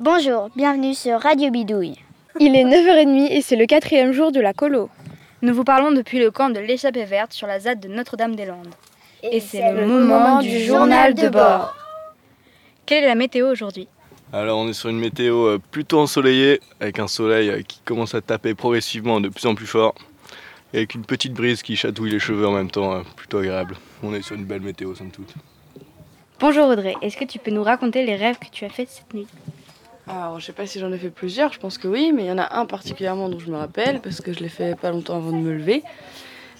Bonjour, bienvenue sur Radio Bidouille. Il est 9h30 et c'est le quatrième jour de la colo. Nous vous parlons depuis le camp de l'échappée verte sur la ZAD de Notre-Dame-des-Landes. Et, c'est le, moment du journal de bord. Quelle est la météo aujourd'hui? Alors on est sur une météo euh, plutôt ensoleillée, avec un soleil euh, qui commence à taper progressivement de plus en plus fort, et avec une petite brise qui chatouille les cheveux en même temps, euh, plutôt agréable. On est sur une belle météo somme toute. Bonjour Audrey, est-ce que tu peux nous raconter les rêves que tu as faits cette nuit? Alors, je sais pas si j'en ai fait plusieurs, je pense que oui, mais il y en a un particulièrement dont je me rappelle parce que je l'ai fait pas longtemps avant de me lever.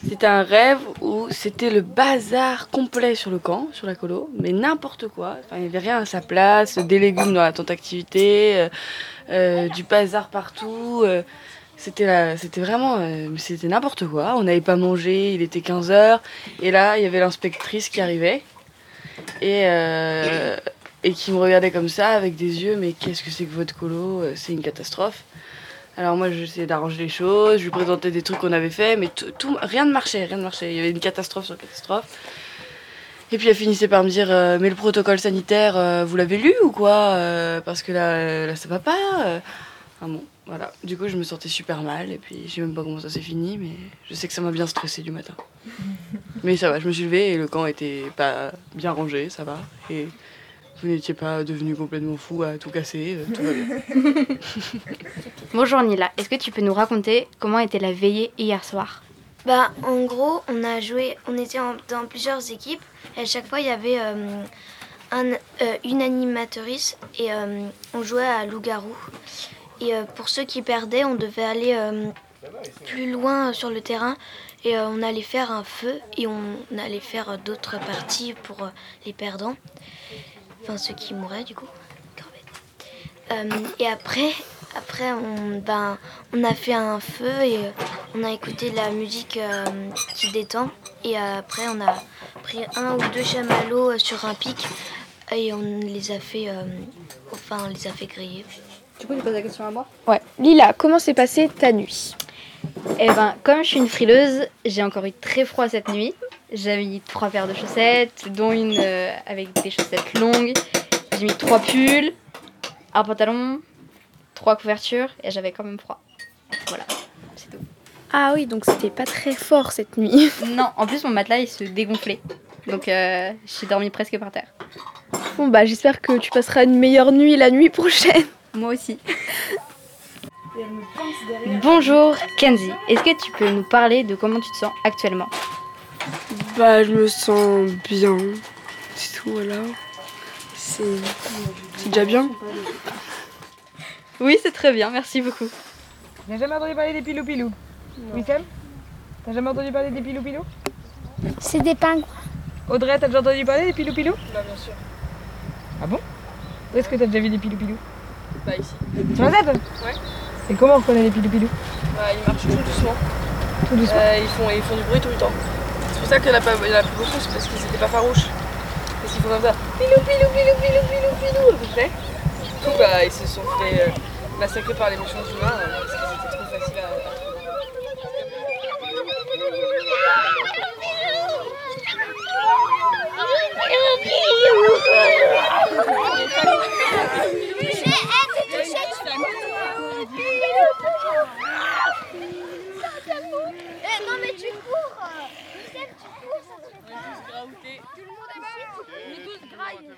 C'était un rêve où c'était le bazar complet sur le camp, sur la colo, mais n'importe quoi. Enfin, il n'y avait rien à sa place, des légumes dans la tente activité, euh, euh, du bazar partout. euh, c'était c'était vraiment, euh, c'était n'importe quoi. On n'avait pas mangé, il était 15h, et là, il y avait l'inspectrice qui arrivait et, euh, et qui me regardait comme ça avec des yeux, mais qu'est-ce que c'est que votre colo Euh, C'est une catastrophe. Alors moi j'essayais d'arranger les choses, je lui présentais des trucs qu'on avait fait, mais tout, rien ne marchait, rien ne marchait. Il y avait une catastrophe sur catastrophe. Et puis elle finissait par me dire euh, mais le protocole sanitaire, euh, vous l'avez lu ou quoi Euh, Parce que là, là ça va pas. Ah bon, voilà. Du coup je me sentais super mal et puis je sais même pas comment ça s'est fini, mais je sais que ça m'a bien stressé du matin. Mais ça va, je me suis levée et le camp était pas bien rangé, ça va. Et vous n'étiez pas devenu complètement fou à tout casser, euh, tout va bien. Bonjour Nila, est-ce que tu peux nous raconter comment était la veillée hier soir? Bah, en gros, on a joué, on était en- dans plusieurs équipes et à chaque fois il y avait euh, un, euh, une animatrice et euh, on jouait à loup-garou. Et euh, pour ceux qui perdaient, on devait aller euh, plus loin sur le terrain et euh, on allait faire un feu et on allait faire d'autres parties pour euh, les perdants. Enfin, ceux qui mouraient du coup. Euh, et après, après on, ben, on a fait un feu et euh, on a écouté de la musique euh, qui détend. Et après, on a pris un ou deux chamallows sur un pic et on les a fait, euh, enfin, on les a fait griller. Du coup, tu poses la question à moi? Ouais. Lila, comment s'est passée ta nuit? Eh ben, comme je suis une frileuse, j'ai encore eu très froid cette nuit. J'avais mis trois paires de chaussettes, dont une euh, avec des chaussettes longues. J'ai mis trois pulls, un pantalon, trois couvertures et j'avais quand même froid. Voilà, c'est tout. Ah oui, donc c'était pas très fort cette nuit. Non, en plus mon matelas il se dégonflait. Donc euh, j'ai dormi presque par terre. Bon bah j'espère que tu passeras une meilleure nuit la nuit prochaine. Moi aussi. Bonjour Kenzie, est-ce que tu peux nous parler de comment tu te sens actuellement? Bah, je me sens bien. C'est tout, voilà. C'est c'est déjà bien. Oui, c'est très bien, merci beaucoup. T'as jamais entendu parler des pilou-pilou Wissem? T'as jamais entendu parler des pilou-pilou C'est des pingouins. Audrey, t'as déjà entendu parler des pilou-pilou Bah bien sûr. Ah bon? Où est-ce que t'as déjà vu des pilou-pilou Bah, ici. Sur la Z? Ouais. Et comment on reconnaît les pilou-pilou Bah, ils marchent tout doucement. Tout doucement. Euh, ils, font, ils font du bruit tout le temps. C'est pour ça qu'il en a, pas, beaucoup, c'est parce qu'ils étaient pas farouches. Parce qu'ils font comme ça. Pilou, pilou, pilou, pilou, pilou, pilou. à peu près. Du coup, bah, ils se sont fait euh, massacrer par les méchants humains euh, parce qu'ils étaient trop faciles à. à trouver. Eh non mais tu cours Ça se fait pas Tout le monde est mort. On est tous grailles